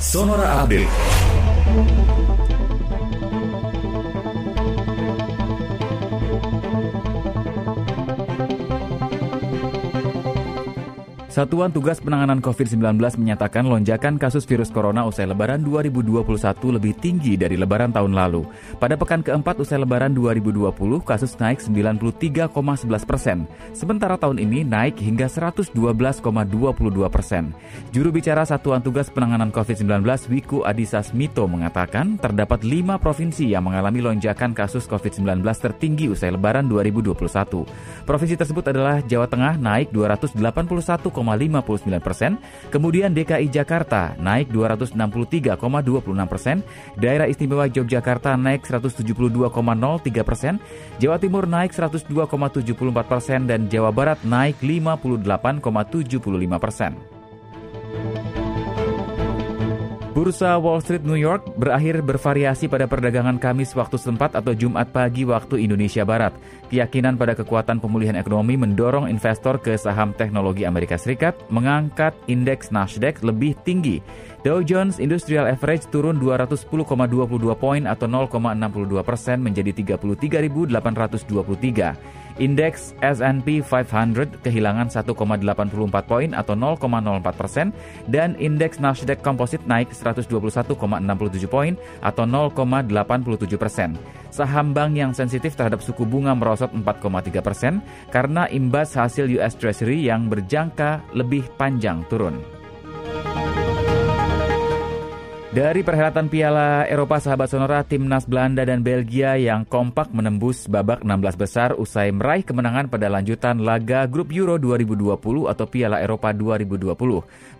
Sonora Update. Satuan Tugas Penanganan COVID-19 menyatakan lonjakan kasus virus corona usai Lebaran 2021 lebih tinggi dari Lebaran tahun lalu. Pada pekan keempat usai Lebaran 2020, kasus naik 93,11 persen. Sementara tahun ini naik hingga 112,22 persen. Juru bicara Satuan Tugas Penanganan COVID-19 Wiku Adhisa Smito mengatakan terdapat lima provinsi yang mengalami lonjakan kasus COVID-19 tertinggi usai Lebaran 2021. Provinsi tersebut adalah Jawa Tengah naik 281, 59 persen, kemudian DKI Jakarta naik 263,26 persen, Daerah Istimewa Yogyakarta naik 172,03 persen, Jawa Timur naik 102,74 persen, dan Jawa Barat naik 58,75 persen. Bursa Wall Street New York berakhir bervariasi pada perdagangan Kamis waktu setempat atau Jumat pagi waktu Indonesia Barat. Keyakinan pada kekuatan pemulihan ekonomi mendorong investor ke saham teknologi Amerika Serikat mengangkat indeks Nasdaq lebih tinggi. Dow Jones Industrial Average turun 210,22 poin atau 0,62 persen menjadi 33.823. Indeks S&P 500 kehilangan 1,84 poin atau 0,04 persen dan indeks Nasdaq Composite naik 121,67 poin atau 0,87 persen. Saham bank yang sensitif terhadap suku bunga merosot 4,3 persen karena imbas hasil US Treasury yang berjangka lebih panjang turun. Dari perhelatan Piala Eropa sahabat Sonora, timnas Belanda dan Belgia yang kompak menembus babak 16 besar usai meraih kemenangan pada lanjutan laga grup Euro 2020 atau Piala Eropa 2020.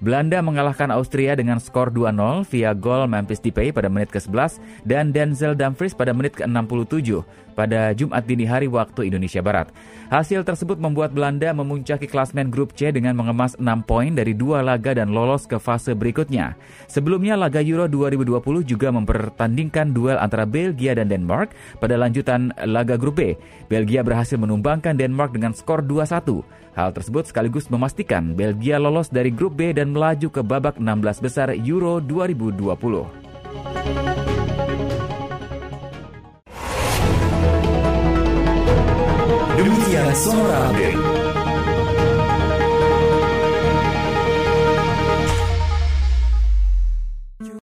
Belanda mengalahkan Austria dengan skor 2-0 via gol Memphis Depay pada menit ke-11 dan Denzel Dumfries pada menit ke-67 pada Jumat dini hari waktu Indonesia Barat. Hasil tersebut membuat Belanda memuncaki klasmen grup C dengan mengemas 6 poin dari dua laga dan lolos ke fase berikutnya. Sebelumnya laga Euro 2020 juga mempertandingkan duel antara Belgia dan Denmark pada lanjutan laga grup B. Belgia berhasil menumbangkan Denmark dengan skor 2-1. Hal tersebut sekaligus memastikan Belgia lolos dari grup B dan melaju ke babak 16 besar Euro 2020. Demikian Sonora Update.